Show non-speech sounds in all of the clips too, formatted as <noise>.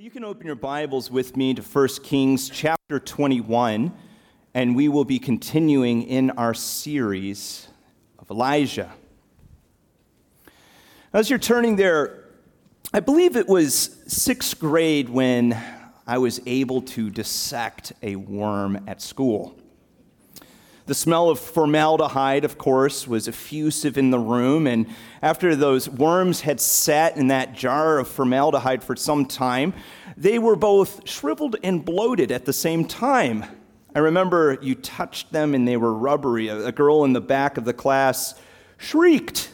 Well, you can open your Bibles with me to 1 Kings chapter 21, and we will be continuing in our series of Elijah. As you're turning there, I believe it was sixth grade when I was able to dissect a worm at school. The smell of formaldehyde, of course, was effusive in the room, and after those worms had sat in that jar of formaldehyde for some time, they were both shriveled and bloated at the same time. I remember you touched them and they were rubbery. A girl in the back of the class shrieked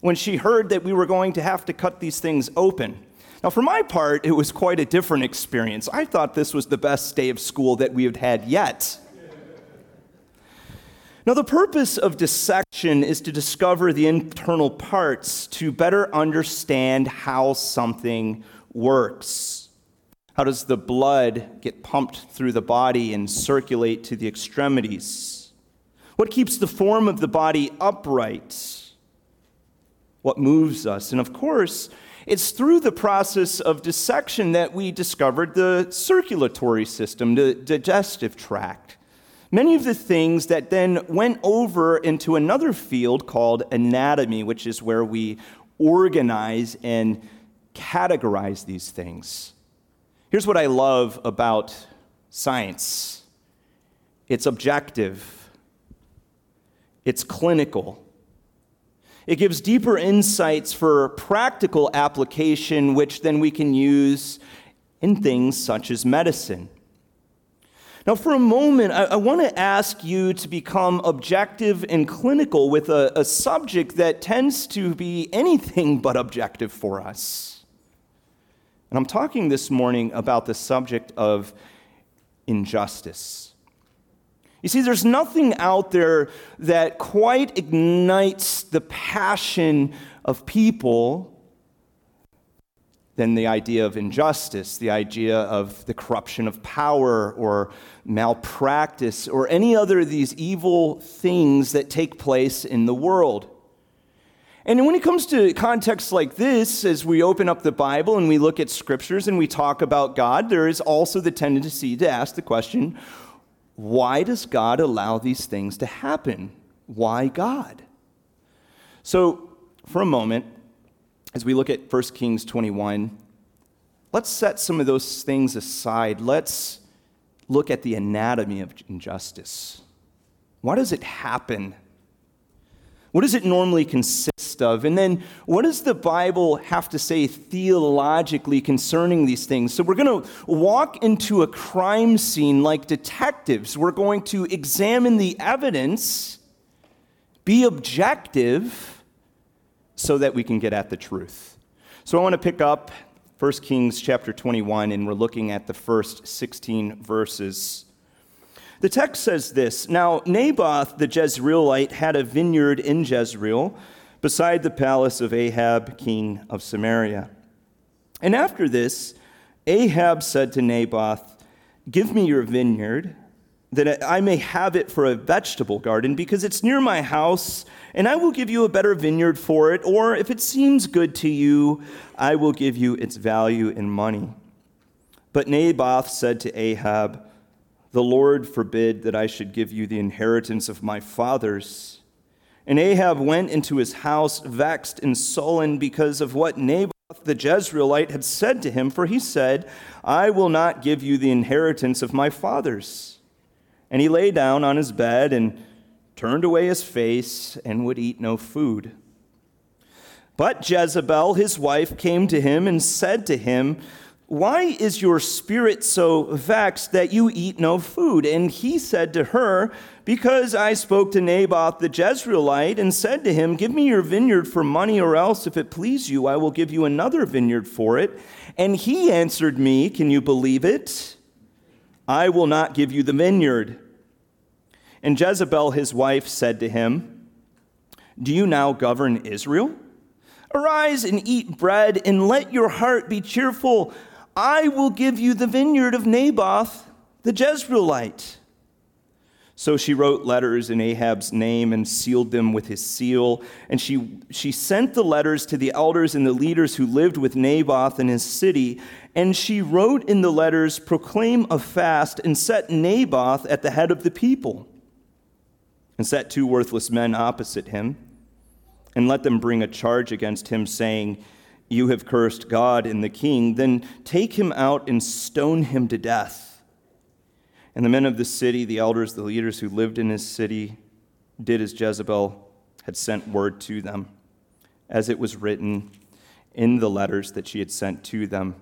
when she heard that we were going to have to cut these things open. Now, for my part, it was quite a different experience. I thought this was the best day of school that we had had yet. Now, the purpose of dissection is to discover the internal parts to better understand how something works. How does the blood get pumped through the body and circulate to the extremities? What keeps the form of the body upright? What moves us? And of course, it's through the process of dissection that we discovered the circulatory system, the digestive tract many of the things that then went over into another field called anatomy, which is where we organize and categorize these things. Here's what I love about science it's objective, it's clinical. It gives deeper insights for practical application, which then we can use in things such as medicine. Now, for a moment, I, I want to ask you to become objective and clinical with a, a subject that tends to be anything <laughs> but objective for us. And I'm talking this morning about the subject of injustice. You see, there's nothing out there that quite ignites the passion of people than the idea of injustice, the idea of the corruption of power or malpractice or any other of these evil things that take place in the world. And when it comes to contexts like this, as we open up the Bible and we look at scriptures and we talk about God, there is also the tendency to ask the question why does God allow these things to happen? Why God? So, for a moment, as we look at 1 Kings 21, let's set some of those things aside. Let's look at the anatomy of injustice. Why does it happen? What does it normally consist of? And then what does the Bible have to say theologically concerning these things? So we're going to walk into a crime scene like detectives. We're going to examine the evidence, be objective, so that we can get at the truth. So I want to pick up 1 Kings chapter 21, and we're looking at the first 16 verses. The text says this Now, Naboth the Jezreelite had a vineyard in Jezreel beside the palace of Ahab, king of Samaria. And after this, Ahab said to Naboth, Give me your vineyard that I may have it for a vegetable garden, because it's near my house, and I will give you a better vineyard for it, or if it seems good to you, I will give you its value in money. But Naboth said to Ahab, The Lord forbid that I should give you the inheritance of my fathers. And Ahab went into his house, vexed and sullen because of what Naboth the Jezreelite had said to him, for he said, I will not give you the inheritance of my fathers. And he lay down on his bed and turned away his face and would eat no food. But Jezebel, his wife, came to him and said to him, Why is your spirit so vexed that you eat no food? And he said to her, Because I spoke to Naboth the Jezreelite and said to him, Give me your vineyard for money, or else, if it please you, I will give you another vineyard for it. And he answered me, Can you believe it? I will not give you the vineyard. And Jezebel, his wife, said to him, Do you now govern Israel? Arise and eat bread, and let your heart be cheerful. I will give you the vineyard of Naboth the Jezreelite. So she wrote letters in Ahab's name and sealed them with his seal. And she, she sent the letters to the elders and the leaders who lived with Naboth in his city. And she wrote in the letters, Proclaim a fast and set Naboth at the head of the people. And set two worthless men opposite him. And let them bring a charge against him, saying, You have cursed God and the king. Then take him out and stone him to death. And the men of the city, the elders, the leaders who lived in his city, did as Jezebel had sent word to them, as it was written in the letters that she had sent to them.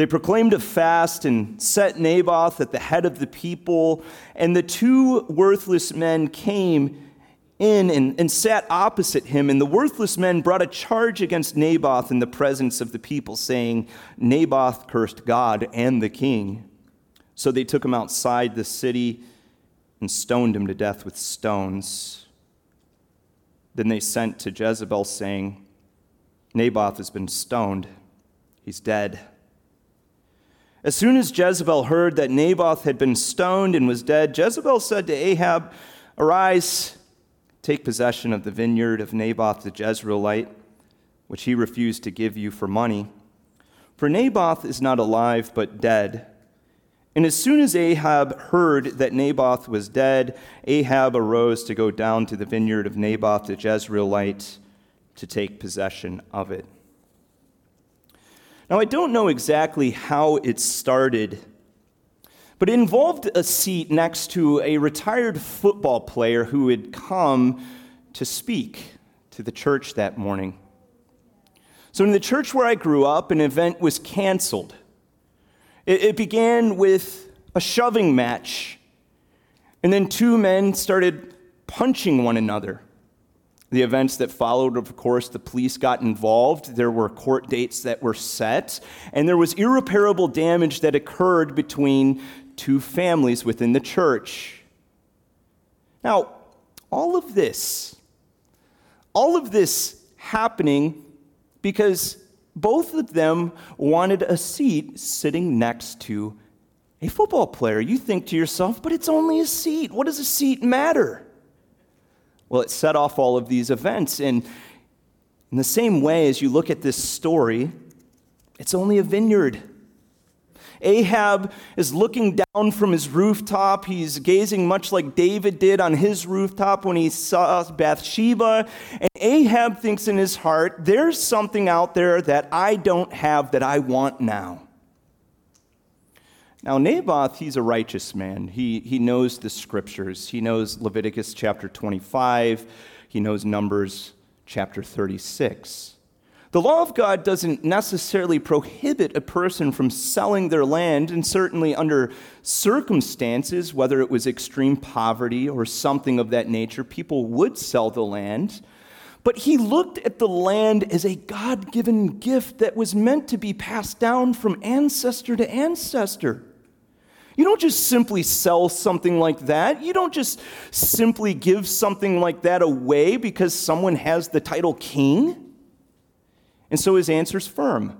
They proclaimed a fast and set Naboth at the head of the people, and the two worthless men came in and, and sat opposite him. And the worthless men brought a charge against Naboth in the presence of the people, saying, Naboth cursed God and the king. So they took him outside the city and stoned him to death with stones. Then they sent to Jezebel, saying, Naboth has been stoned, he's dead. As soon as Jezebel heard that Naboth had been stoned and was dead, Jezebel said to Ahab, Arise, take possession of the vineyard of Naboth the Jezreelite, which he refused to give you for money. For Naboth is not alive, but dead. And as soon as Ahab heard that Naboth was dead, Ahab arose to go down to the vineyard of Naboth the Jezreelite to take possession of it. Now, I don't know exactly how it started, but it involved a seat next to a retired football player who had come to speak to the church that morning. So, in the church where I grew up, an event was canceled it, it began with a shoving match, and then two men started punching one another. The events that followed, of course, the police got involved. There were court dates that were set, and there was irreparable damage that occurred between two families within the church. Now, all of this, all of this happening because both of them wanted a seat sitting next to a football player. You think to yourself, but it's only a seat. What does a seat matter? Well, it set off all of these events. And in the same way, as you look at this story, it's only a vineyard. Ahab is looking down from his rooftop. He's gazing much like David did on his rooftop when he saw Bathsheba. And Ahab thinks in his heart, there's something out there that I don't have that I want now. Now, Naboth, he's a righteous man. He, he knows the scriptures. He knows Leviticus chapter 25, he knows Numbers chapter 36. The law of God doesn't necessarily prohibit a person from selling their land, and certainly under circumstances, whether it was extreme poverty or something of that nature, people would sell the land. But he looked at the land as a God given gift that was meant to be passed down from ancestor to ancestor. You don't just simply sell something like that. You don't just simply give something like that away because someone has the title king. And so his answer is firm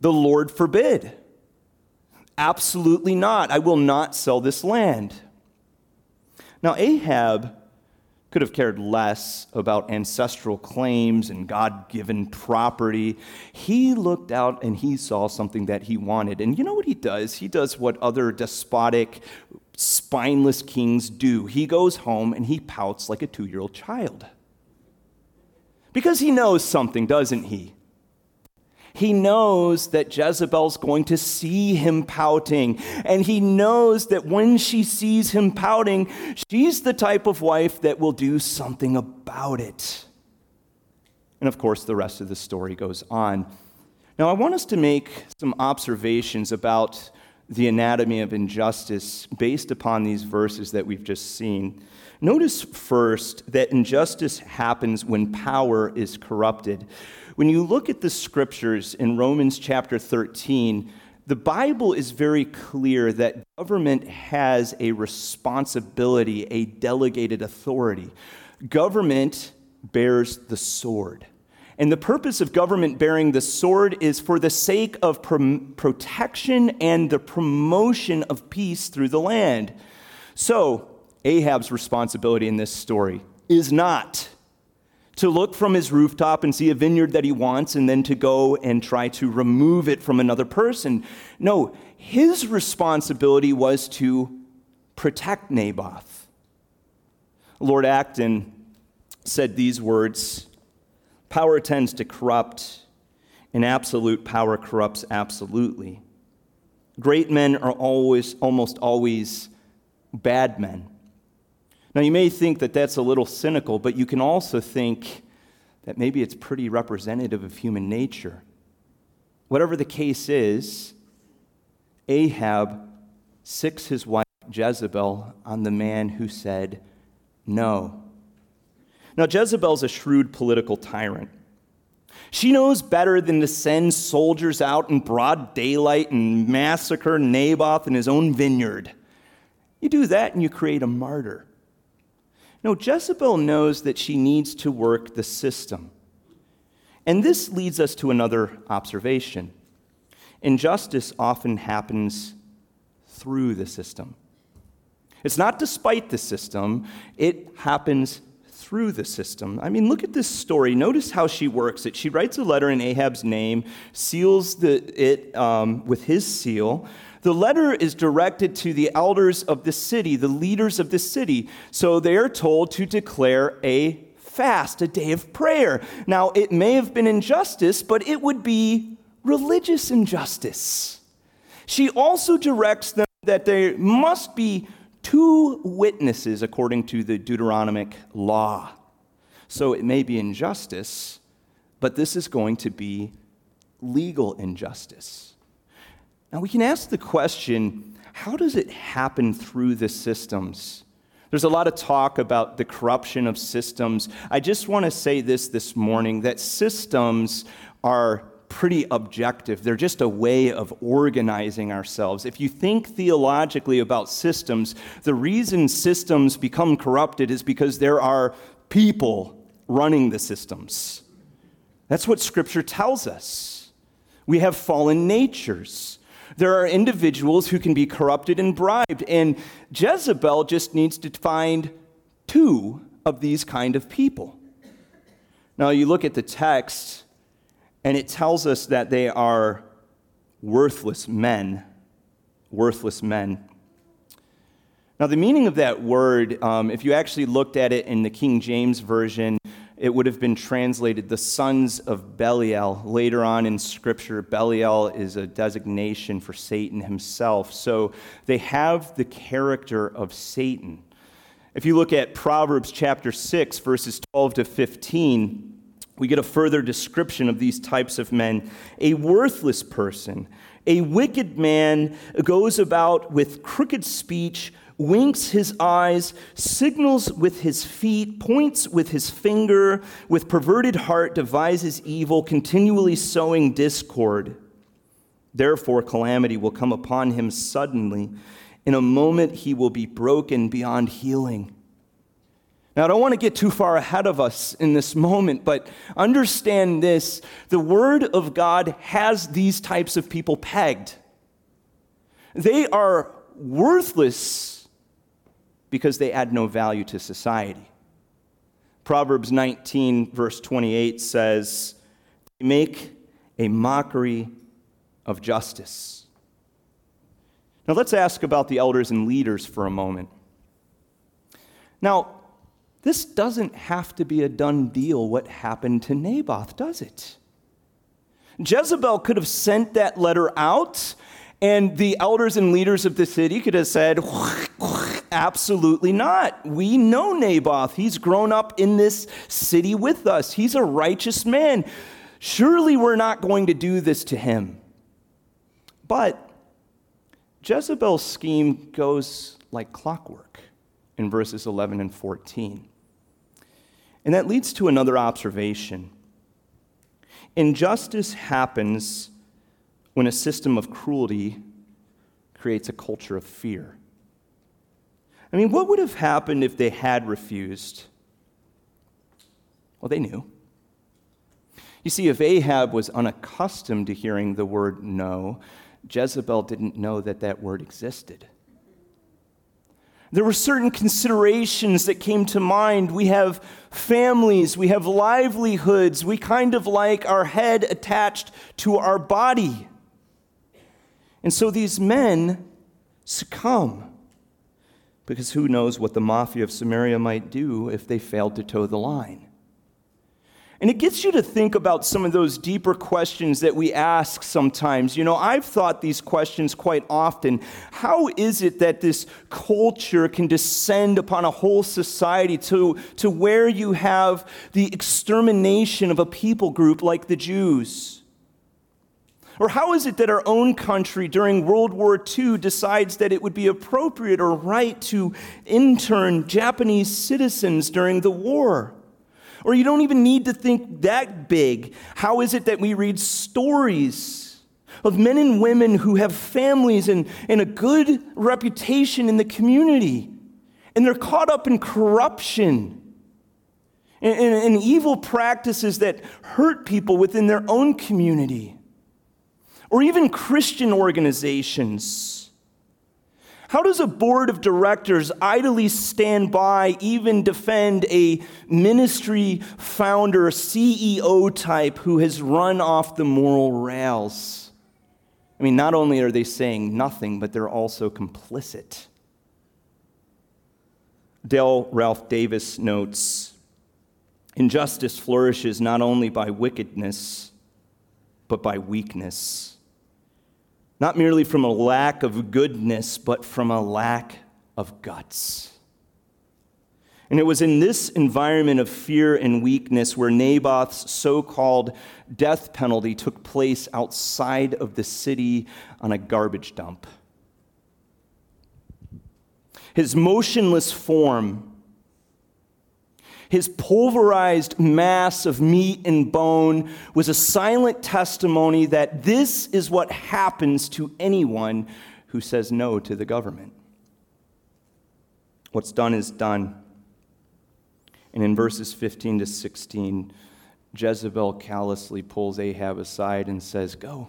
The Lord forbid. Absolutely not. I will not sell this land. Now, Ahab could have cared less about ancestral claims and God given property. He looked out and he saw something that he wanted. And you know what he does? He does what other despotic, spineless kings do. He goes home and he pouts like a two year old child. Because he knows something, doesn't he? He knows that Jezebel's going to see him pouting. And he knows that when she sees him pouting, she's the type of wife that will do something about it. And of course, the rest of the story goes on. Now, I want us to make some observations about the anatomy of injustice based upon these verses that we've just seen. Notice first that injustice happens when power is corrupted. When you look at the scriptures in Romans chapter 13, the Bible is very clear that government has a responsibility, a delegated authority. Government bears the sword. And the purpose of government bearing the sword is for the sake of protection and the promotion of peace through the land. So, Ahab's responsibility in this story is not to look from his rooftop and see a vineyard that he wants and then to go and try to remove it from another person. No, his responsibility was to protect Naboth. Lord Acton said these words Power tends to corrupt, and absolute power corrupts absolutely. Great men are always, almost always bad men. Now, you may think that that's a little cynical, but you can also think that maybe it's pretty representative of human nature. Whatever the case is, Ahab sicks his wife Jezebel on the man who said no. Now, Jezebel's a shrewd political tyrant. She knows better than to send soldiers out in broad daylight and massacre Naboth in his own vineyard. You do that and you create a martyr. No, Jezebel knows that she needs to work the system. And this leads us to another observation. Injustice often happens through the system. It's not despite the system, it happens through the system. I mean, look at this story. Notice how she works it. She writes a letter in Ahab's name, seals the, it um, with his seal, the letter is directed to the elders of the city, the leaders of the city. So they are told to declare a fast, a day of prayer. Now, it may have been injustice, but it would be religious injustice. She also directs them that there must be two witnesses according to the Deuteronomic law. So it may be injustice, but this is going to be legal injustice. Now, we can ask the question how does it happen through the systems? There's a lot of talk about the corruption of systems. I just want to say this this morning that systems are pretty objective. They're just a way of organizing ourselves. If you think theologically about systems, the reason systems become corrupted is because there are people running the systems. That's what Scripture tells us. We have fallen natures. There are individuals who can be corrupted and bribed, and Jezebel just needs to find two of these kind of people. Now, you look at the text, and it tells us that they are worthless men. Worthless men. Now, the meaning of that word, um, if you actually looked at it in the King James Version, it would have been translated the sons of Belial. Later on in Scripture, Belial is a designation for Satan himself. So they have the character of Satan. If you look at Proverbs chapter 6, verses 12 to 15, we get a further description of these types of men. A worthless person, a wicked man goes about with crooked speech winks his eyes, signals with his feet, points with his finger, with perverted heart devises evil, continually sowing discord. Therefore, calamity will come upon him suddenly. In a moment, he will be broken beyond healing. Now, I don't want to get too far ahead of us in this moment, but understand this the Word of God has these types of people pegged. They are worthless because they add no value to society. Proverbs 19, verse 28 says, They make a mockery of justice. Now let's ask about the elders and leaders for a moment. Now, this doesn't have to be a done deal what happened to Naboth, does it? Jezebel could have sent that letter out, and the elders and leaders of the city could have said, Absolutely not. We know Naboth. He's grown up in this city with us, he's a righteous man. Surely we're not going to do this to him. But Jezebel's scheme goes like clockwork in verses 11 and 14. And that leads to another observation. Injustice happens when a system of cruelty creates a culture of fear. I mean, what would have happened if they had refused? Well, they knew. You see, if Ahab was unaccustomed to hearing the word no, Jezebel didn't know that that word existed. There were certain considerations that came to mind. We have families, we have livelihoods, we kind of like our head attached to our body. And so these men succumb because who knows what the mafia of Samaria might do if they failed to toe the line. And it gets you to think about some of those deeper questions that we ask sometimes. You know, I've thought these questions quite often. How is it that this culture can descend upon a whole society to, to where you have the extermination of a people group like the Jews? Or how is it that our own country during World War II decides that it would be appropriate or right to intern Japanese citizens during the war? Or you don't even need to think that big. How is it that we read stories of men and women who have families and, and a good reputation in the community, and they're caught up in corruption? And, and, and evil practices that hurt people within their own community or even Christian organizations? How does a board of directors idly stand by, even defend a ministry founder, CEO type who has run off the moral rails? I mean, not only are they saying nothing, but they're also complicit. Dale Ralph Davis notes Injustice flourishes not only by wickedness, but by weakness not merely from a lack of goodness, but from a lack of guts. And it was in this environment of fear and weakness where Naboth's so called death penalty took place outside of the city on a garbage dump. His motionless form his pulverized mass of meat and bone was a silent testimony that this is what happens to anyone who says no to the government. What's done is done. And in verses 15 to 16, Jezebel callously pulls Ahab aside and says, Go,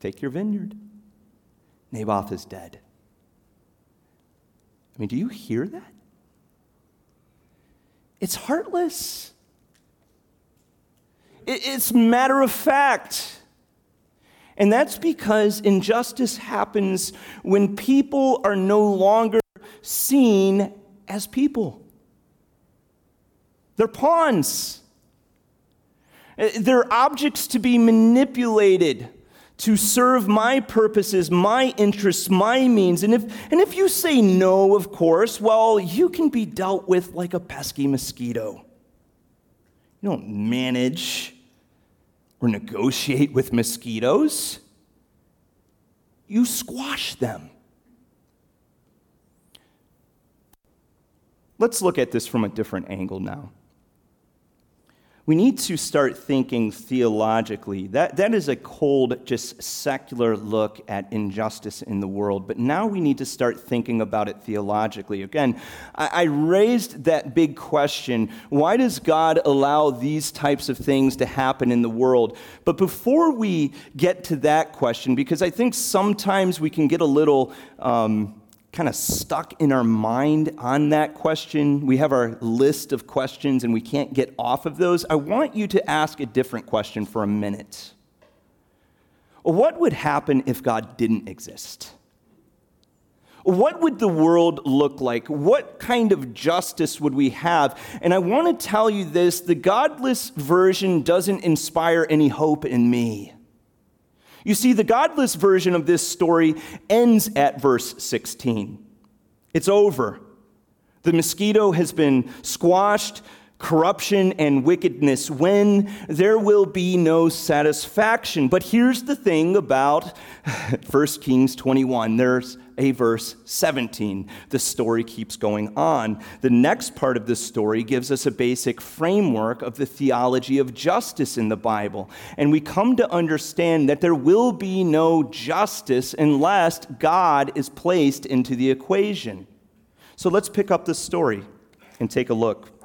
take your vineyard. Naboth is dead. I mean, do you hear that? It's heartless. It's matter of fact. And that's because injustice happens when people are no longer seen as people. They're pawns. Uh, they're objects to be manipulated to serve my purposes, my interests, my means. And if, and if you say no, of course, well, you can be dealt with like a pesky mosquito. You don't manage or negotiate with mosquitoes, you squash them. Let's look at this from a different angle now we need to start thinking theologically. That, that is a cold, just secular look at injustice in the world. But now we need to start thinking about it theologically. Again, I, I raised that big question why does God allow these types of things to happen in the world? But before we get to that question, because I think sometimes we can get a little. Um, kind of stuck in our mind on that question. We have our list of questions and we can't get off of those. I want you to ask a different question for a minute. What would happen if God didn't exist? What would the world look like? What kind of justice would we have? And I want to tell you this the godless version doesn't inspire any hope in me. You see, the godless version of this story ends at verse 16. It's over. The mosquito has been squashed, corruption and wickedness, when there will be no satisfaction. But here's the thing about <laughs> 1 Kings 21 there's a verse 17. The story keeps going on. The next part of the story gives us a basic framework of the theology of justice in the Bible. And we come to understand that there will be no justice unless God is placed into the equation. So let's pick up the story and take a look.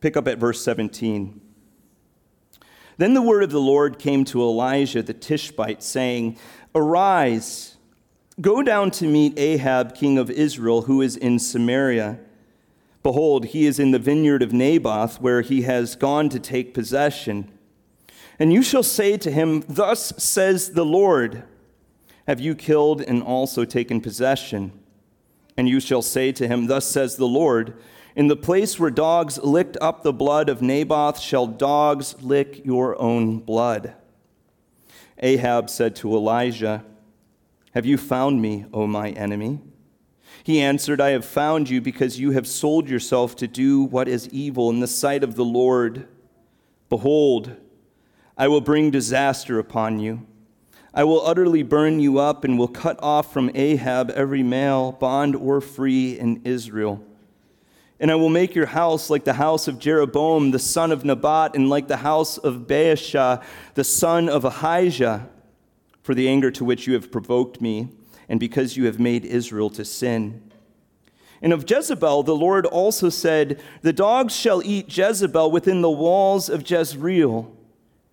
Pick up at verse 17. Then the word of the Lord came to Elijah the Tishbite, saying, Arise Go down to meet Ahab, king of Israel, who is in Samaria. Behold, he is in the vineyard of Naboth, where he has gone to take possession. And you shall say to him, Thus says the Lord, Have you killed and also taken possession? And you shall say to him, Thus says the Lord, In the place where dogs licked up the blood of Naboth, shall dogs lick your own blood. Ahab said to Elijah, Have you found me, O my enemy? He answered, I have found you because you have sold yourself to do what is evil in the sight of the Lord. Behold, I will bring disaster upon you. I will utterly burn you up and will cut off from Ahab every male, bond or free, in Israel. And I will make your house like the house of Jeroboam, the son of Nebat, and like the house of Baasha, the son of Ahijah, for the anger to which you have provoked me, and because you have made Israel to sin. And of Jezebel, the Lord also said, The dogs shall eat Jezebel within the walls of Jezreel.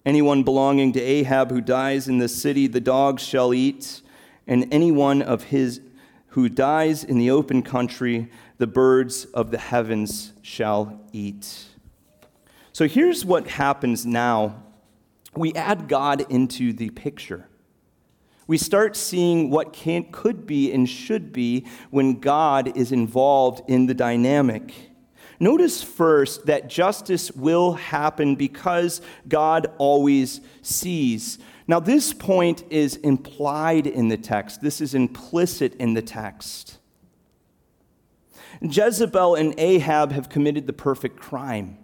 Anyone belonging to Ahab who dies in the city, the dogs shall eat, and anyone of his who dies in the open country, the birds of the heavens shall eat. So here's what happens now we add God into the picture. We start seeing what can, could be and should be when God is involved in the dynamic. Notice first that justice will happen because God always sees. Now, this point is implied in the text, this is implicit in the text. Jezebel and Ahab have committed the perfect crime.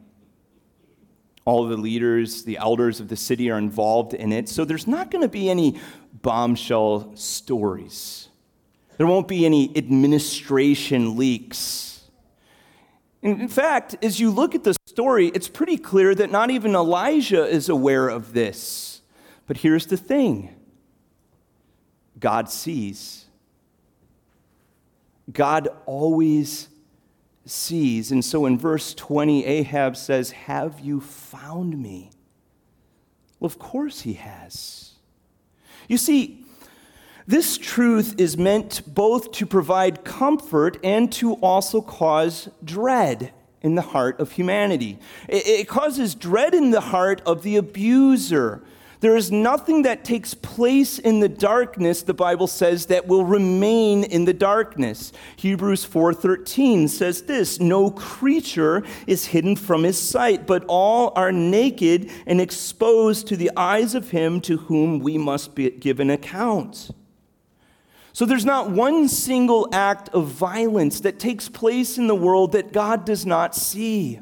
All the leaders, the elders of the city are involved in it, so there's not going to be any bombshell stories. There won't be any administration leaks in fact, as you look at the story, it's pretty clear that not even Elijah is aware of this. But here's the thing God sees. God always sees. And so in verse 20, Ahab says, Have you found me? Well, of course he has. You see, this truth is meant both to provide comfort and to also cause dread in the heart of humanity. It causes dread in the heart of the abuser. There is nothing that takes place in the darkness, the Bible says, that will remain in the darkness. Hebrews 4:13 says this, no creature is hidden from his sight, but all are naked and exposed to the eyes of him to whom we must be, give an account. So there's not one single act of violence that takes place in the world that God does not see.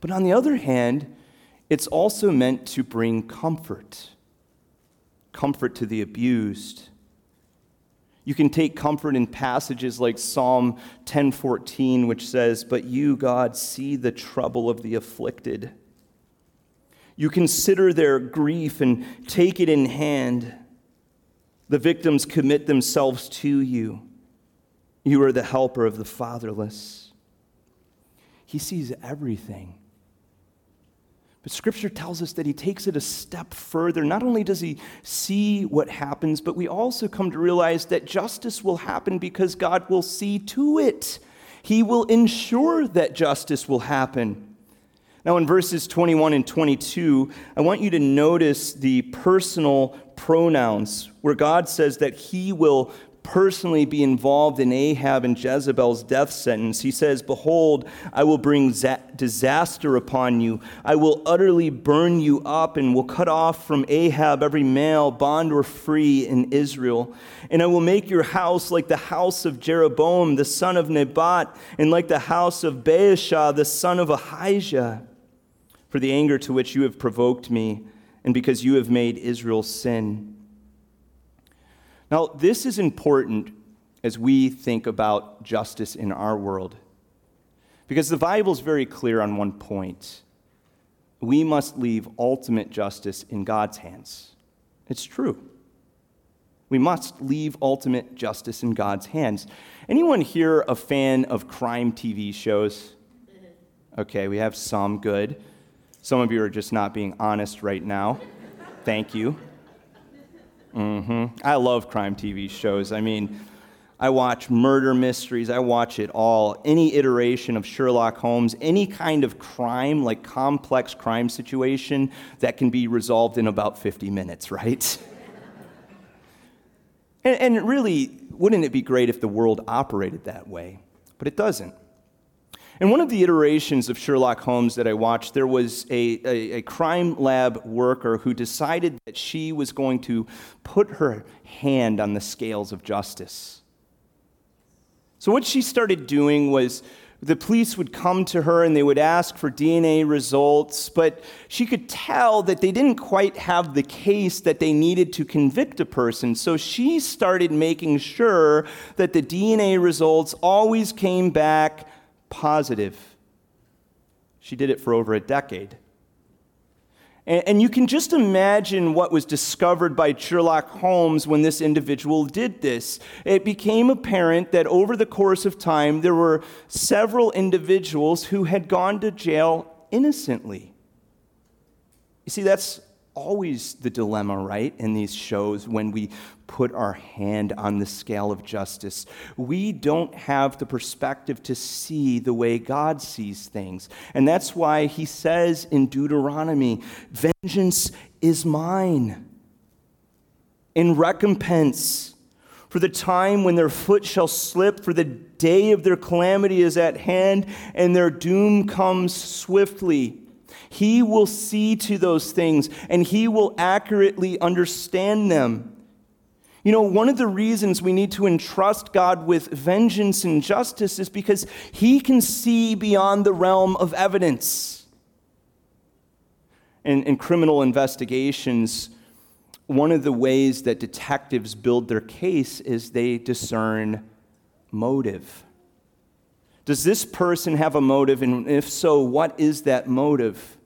But on the other hand, it's also meant to bring comfort comfort to the abused. You can take comfort in passages like Psalm 10:14 which says, "But you, God, see the trouble of the afflicted. You consider their grief and take it in hand." The victims commit themselves to you. You are the helper of the fatherless. He sees everything. But Scripture tells us that He takes it a step further. Not only does He see what happens, but we also come to realize that justice will happen because God will see to it. He will ensure that justice will happen. Now, in verses 21 and 22, I want you to notice the personal pronouns where God says that He will personally be involved in Ahab and Jezebel's death sentence. He says, Behold, I will bring disaster upon you. I will utterly burn you up and will cut off from Ahab every male, bond or free, in Israel. And I will make your house like the house of Jeroboam, the son of Nebat, and like the house of Baasha, the son of Ahijah for the anger to which you have provoked me, and because you have made Israel sin. Now, this is important as we think about justice in our world, because the Bible is very clear on one point. We must leave ultimate justice in God's hands. It's true. We must leave ultimate justice in God's hands. Anyone here a fan of crime TV shows? Okay, we have some good. Some of you are just not being honest right now. Thank you. Mm-hmm. I love crime TV shows. I mean, I watch murder mysteries. I watch it all. Any iteration of Sherlock Holmes, any kind of crime, like complex crime situation, that can be resolved in about 50 minutes, <laughs> right? and, and really, wouldn't it be great if the world operated that way? But it doesn't. In one of the iterations of Sherlock Holmes that I watched, there was a, a, a, crime lab worker who decided that she was going to put her hand on the scales of justice. So, what she started doing was the police would come to her and they would ask for DNA results, but she could tell that they didn't quite have the case that they needed to convict a person. So she started making sure that the DNA results always came back positive. She did it for over a decade. And, and you can just imagine what was discovered by Sherlock Holmes when this individual did this. It became apparent that over the course of time, there were several individuals who had gone to jail innocently. You see, that's always the dilemma, right, in these shows when we put our hand on the scale of justice. We don't have the perspective to see the way God sees things. And that's why he says in Deuteronomy, Vengeance is mine. In recompense, for the time when their foot shall slip, for the day of their calamity is at hand, and their doom comes swiftly. He will see to those things and he will accurately understand them. You know, one of the reasons we need to entrust God with vengeance and justice is because he can see beyond the realm of evidence. In, in criminal investigations, one of the ways that detectives build their case is they discern motive. Does this person have a motive? And if so, what is that motive?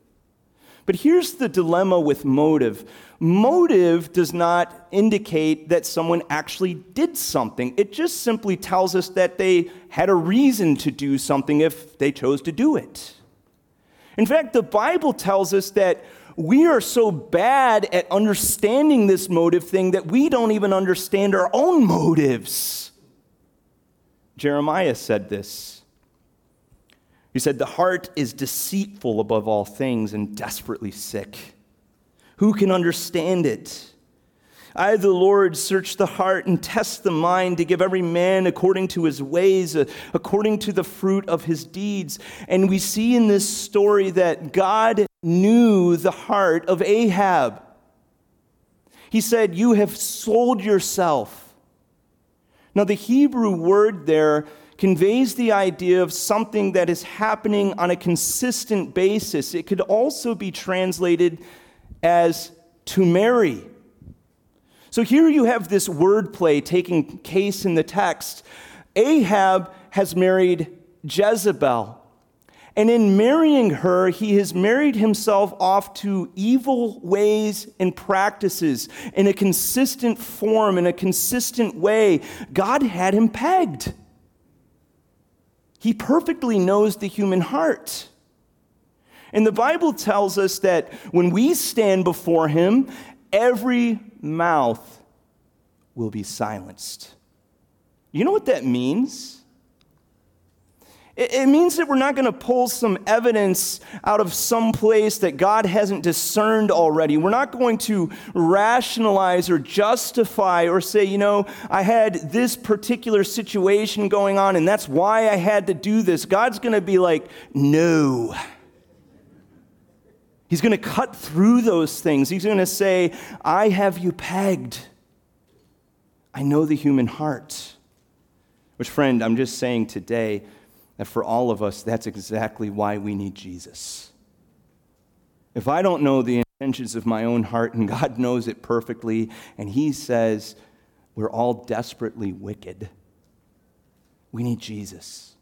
But here's the dilemma with motive motive does not indicate that someone actually did something, it just simply tells us that they had a reason to do something if they chose to do it. In fact, the Bible tells us that we are so bad at understanding this motive thing that we don't even understand our own motives. Jeremiah said this. He said, The heart is deceitful above all things and desperately sick. Who can understand it? I, the Lord, search the heart and test the mind to give every man according to his ways, uh, according to the fruit of his deeds. And we see in this story that God knew the heart of Ahab. He said, You have sold yourself. Now, the Hebrew word there conveys the idea of something that is happening on a consistent basis. It could also be translated as to marry. So here you have this wordplay taking case in the text. Ahab has married Jezebel. And in marrying her, he has married himself off to evil ways and practices in a consistent form, in a consistent way. God had him pegged. He perfectly knows the human heart. And the Bible tells us that when we stand before Him, every mouth will be silenced. You know what that means? It means that we're not going to pull some evidence out of some place that God hasn't discerned already. We're not going to rationalize or justify or say, you know, I had this particular situation going on and that's why I had to do this. God's going to be like, no. He's going to cut through those things. He's going to say, I have you pegged. I know the human heart. Which, friend, I'm just saying today, that for all of us, that's exactly why we need Jesus. If I don't know the intentions of my own heart, and God knows it perfectly, and He says we're all desperately wicked, we need Jesus.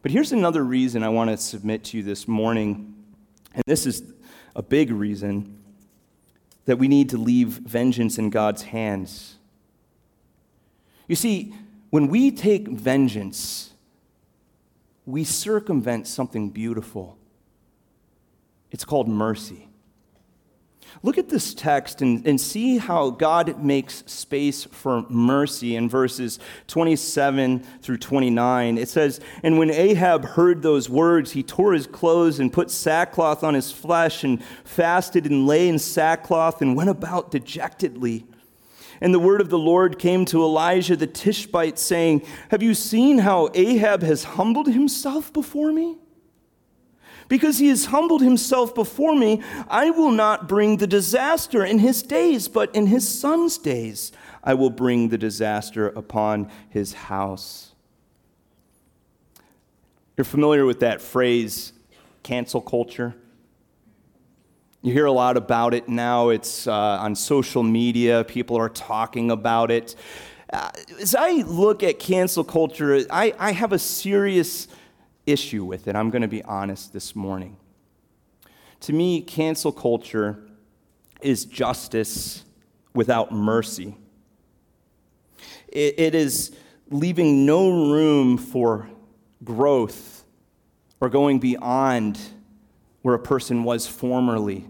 But here's another reason I want to submit to you this morning, and this is a big reason that we need to leave vengeance in God's hands. You see, when we take vengeance, we circumvent something beautiful. It's called mercy. Look at this text and, and see how God makes space for mercy in verses 27 through 29. It says, And when Ahab heard those words, he tore his clothes and put sackcloth on his flesh and fasted and lay in sackcloth and went about dejectedly. And the word of the Lord came to Elijah the Tishbite, saying, Have you seen how Ahab has humbled himself before me? Because he has humbled himself before me, I will not bring the disaster in his days, but in his son's days I will bring the disaster upon his house. You're familiar with that phrase, cancel culture? You hear a lot about it now. It's uh, on social media, people are talking about it. Uh, as I look at cancel culture, I, I have a serious issue with it. I'm going to be honest this morning. To me, cancel culture is justice without mercy. it, it is leaving no room for growth or going beyond where a person was formerly.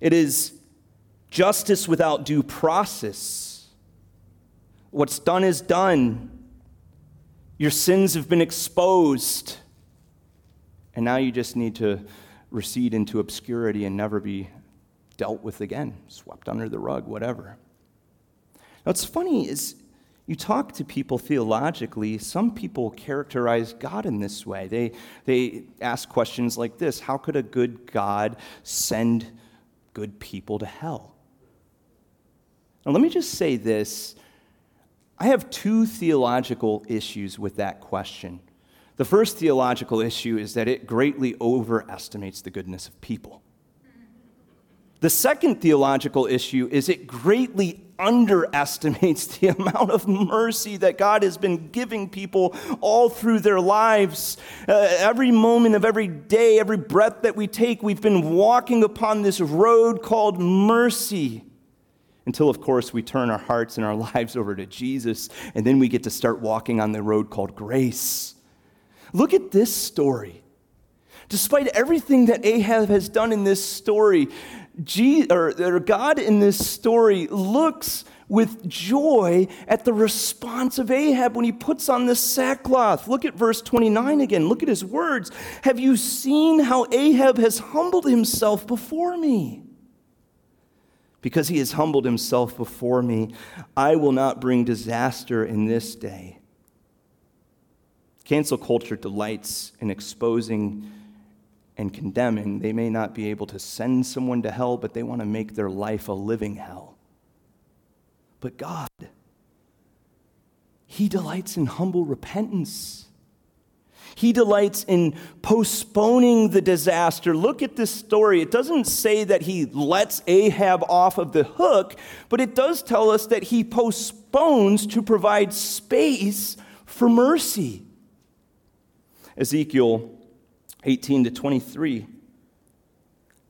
It is justice without due process. What's done is done. Your sins have been exposed. And now you just need to recede into obscurity and never be dealt with again, swept under the rug, whatever. Now, what's funny is you talk to people theologically, some people characterize God in this way. They, they ask questions like this How could a good God send good people to hell? Now, let me just say this I have two theological issues with that question. The first theological issue is that it greatly overestimates the goodness of people. The second theological issue is it greatly underestimates the <laughs> amount of mercy that God has been giving people all through their lives. Uh, every moment of every day, every breath that we take, we've been walking upon this road called mercy. Until, of course, we turn our hearts and our <laughs> lives over to Jesus, and then we get to start walking on the road called grace. Look at this story. Despite everything that Ahab has done in this story, or, God in this story looks with joy at the response of Ahab when he puts on the sackcloth. Look at verse 29 again. Look at his words. Have you seen how Ahab has humbled himself before me? Because he has humbled himself before me, I will not bring disaster in this day. Cancel culture delights in exposing and condemning. They may not be able to send someone to hell, but they want to make their life a living hell. But God, He delights in humble repentance. He delights in postponing the disaster. Look at this story. It doesn't say that he lets Ahab off of the hook, but it does tell us that he postpones to provide space for mercy. Ezekiel 18 to 23.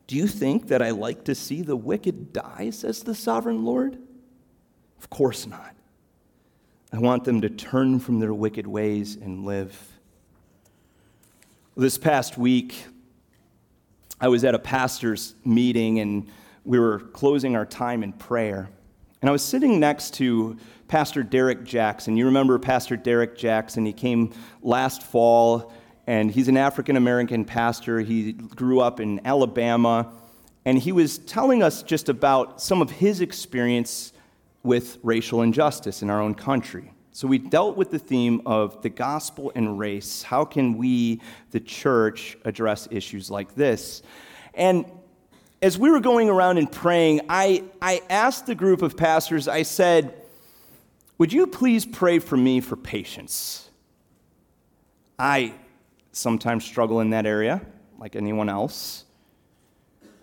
Do you think that I like to see the wicked die, says the sovereign Lord? Of course not. I want them to turn from their wicked ways and live. This past week, I was at a pastor's meeting and we were closing our time in prayer. And I was sitting next to Pastor Derek Jackson. You remember Pastor Derek Jackson? He came last fall, and he's an African American pastor. He grew up in Alabama, and he was telling us just about some of his experience with racial injustice in our own country. So we dealt with the theme of the gospel and race. How can we, the church, address issues like this? And as we were going around and praying, I, I asked the group of pastors, I said, Would you please pray for me for patience? I sometimes struggle in that area, like anyone else.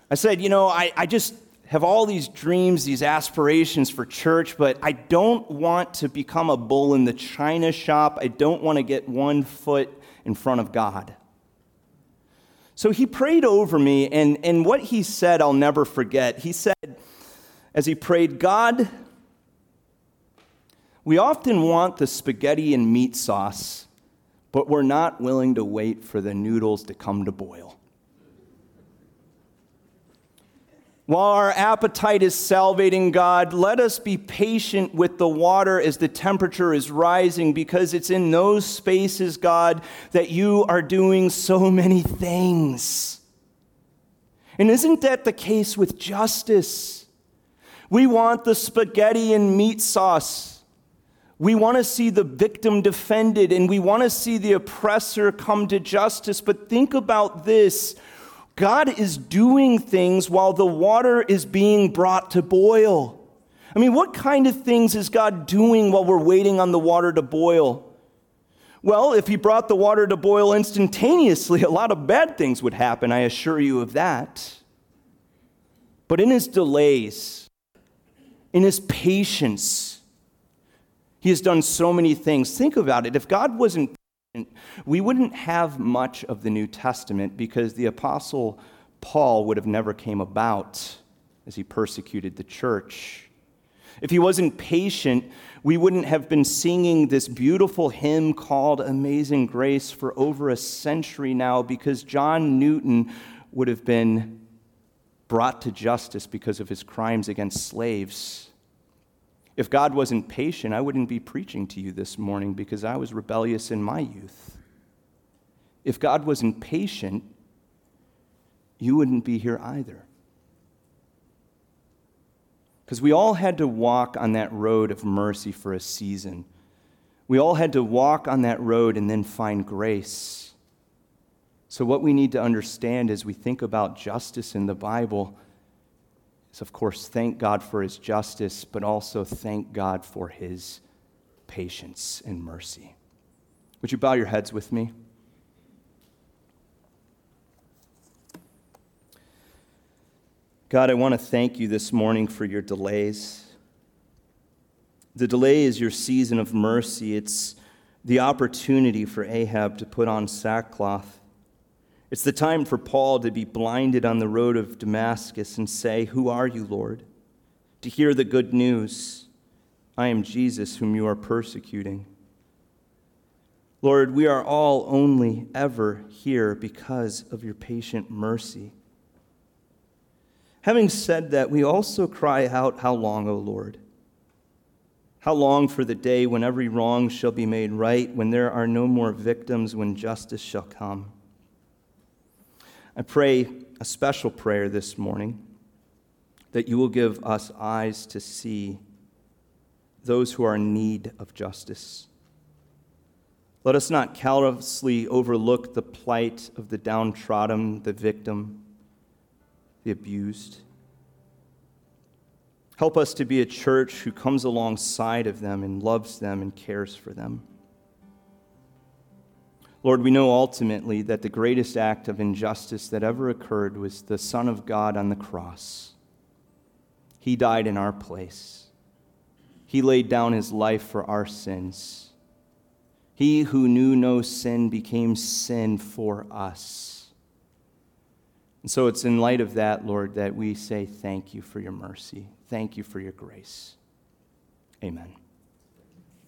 I said, You know, I, I just have all these dreams, these aspirations for church, but I don't want to become a bull in the china shop. I don't want to get one foot in front of God. So he prayed over me, and, and what he said, I'll never forget. He said, as he prayed, God, we often want the spaghetti and meat sauce, but we're not willing to wait for the noodles to come to boil. While our appetite is salivating, God, let us be patient with the water as the temperature is rising, because it's in those spaces, God, that you are doing so many things. And isn't that the case with justice? We want the spaghetti and meat sauce. We want to see the victim defended and we want to see the oppressor come to justice. But think about this God is doing things while the water is being brought to boil. I mean, what kind of things is God doing while we're waiting on the water to boil? Well, if he brought the water to boil instantaneously, a lot of bad things would happen, I assure you of that. But in his delays, in his patience, he has done so many things. Think about it. If God wasn't we wouldn't have much of the New Testament because the Apostle Paul would have never came about as he persecuted the church. If he wasn't patient, we wouldn't have been singing this beautiful hymn called Amazing Grace for over a century now because John Newton would have been brought to justice because of his crimes against slaves. If God wasn't patient, I wouldn't be preaching to you this morning because I was rebellious in my youth. If God wasn't patient, you wouldn't be here either. Because we all had to walk on that road of mercy for a season. We all had to walk on that road and then find grace. So, what we need to understand as we think about justice in the Bible is, of course, thank God for his justice, but also thank God for his patience and mercy. Would you bow your heads with me? God, I want to thank you this morning for your delays. The delay is your season of mercy. It's the opportunity for Ahab to put on sackcloth it's the time for Paul to be blinded on the road of Damascus and say, Who are you, Lord? To hear the good news, I am Jesus whom you are persecuting. Lord, we are all only ever here because of your patient mercy. Having said that, we also cry out, How long, O Lord? How long for the day when every wrong shall be made right, when there are no more victims, when justice shall come? I pray a special prayer this morning that you will give us eyes to see those who are in need of justice. Let us not callously overlook the plight of the downtrodden, the victim, the abused. Help us to be a church who comes alongside of them and loves them and cares for them. Lord, we know ultimately that the greatest act of injustice that ever occurred was the Son of God on the cross. He died in our place. He laid down his life for our sins. He who knew no sin became sin for us. And so it's in light of that, Lord, that we say thank you for your mercy. Thank you for your grace. Amen.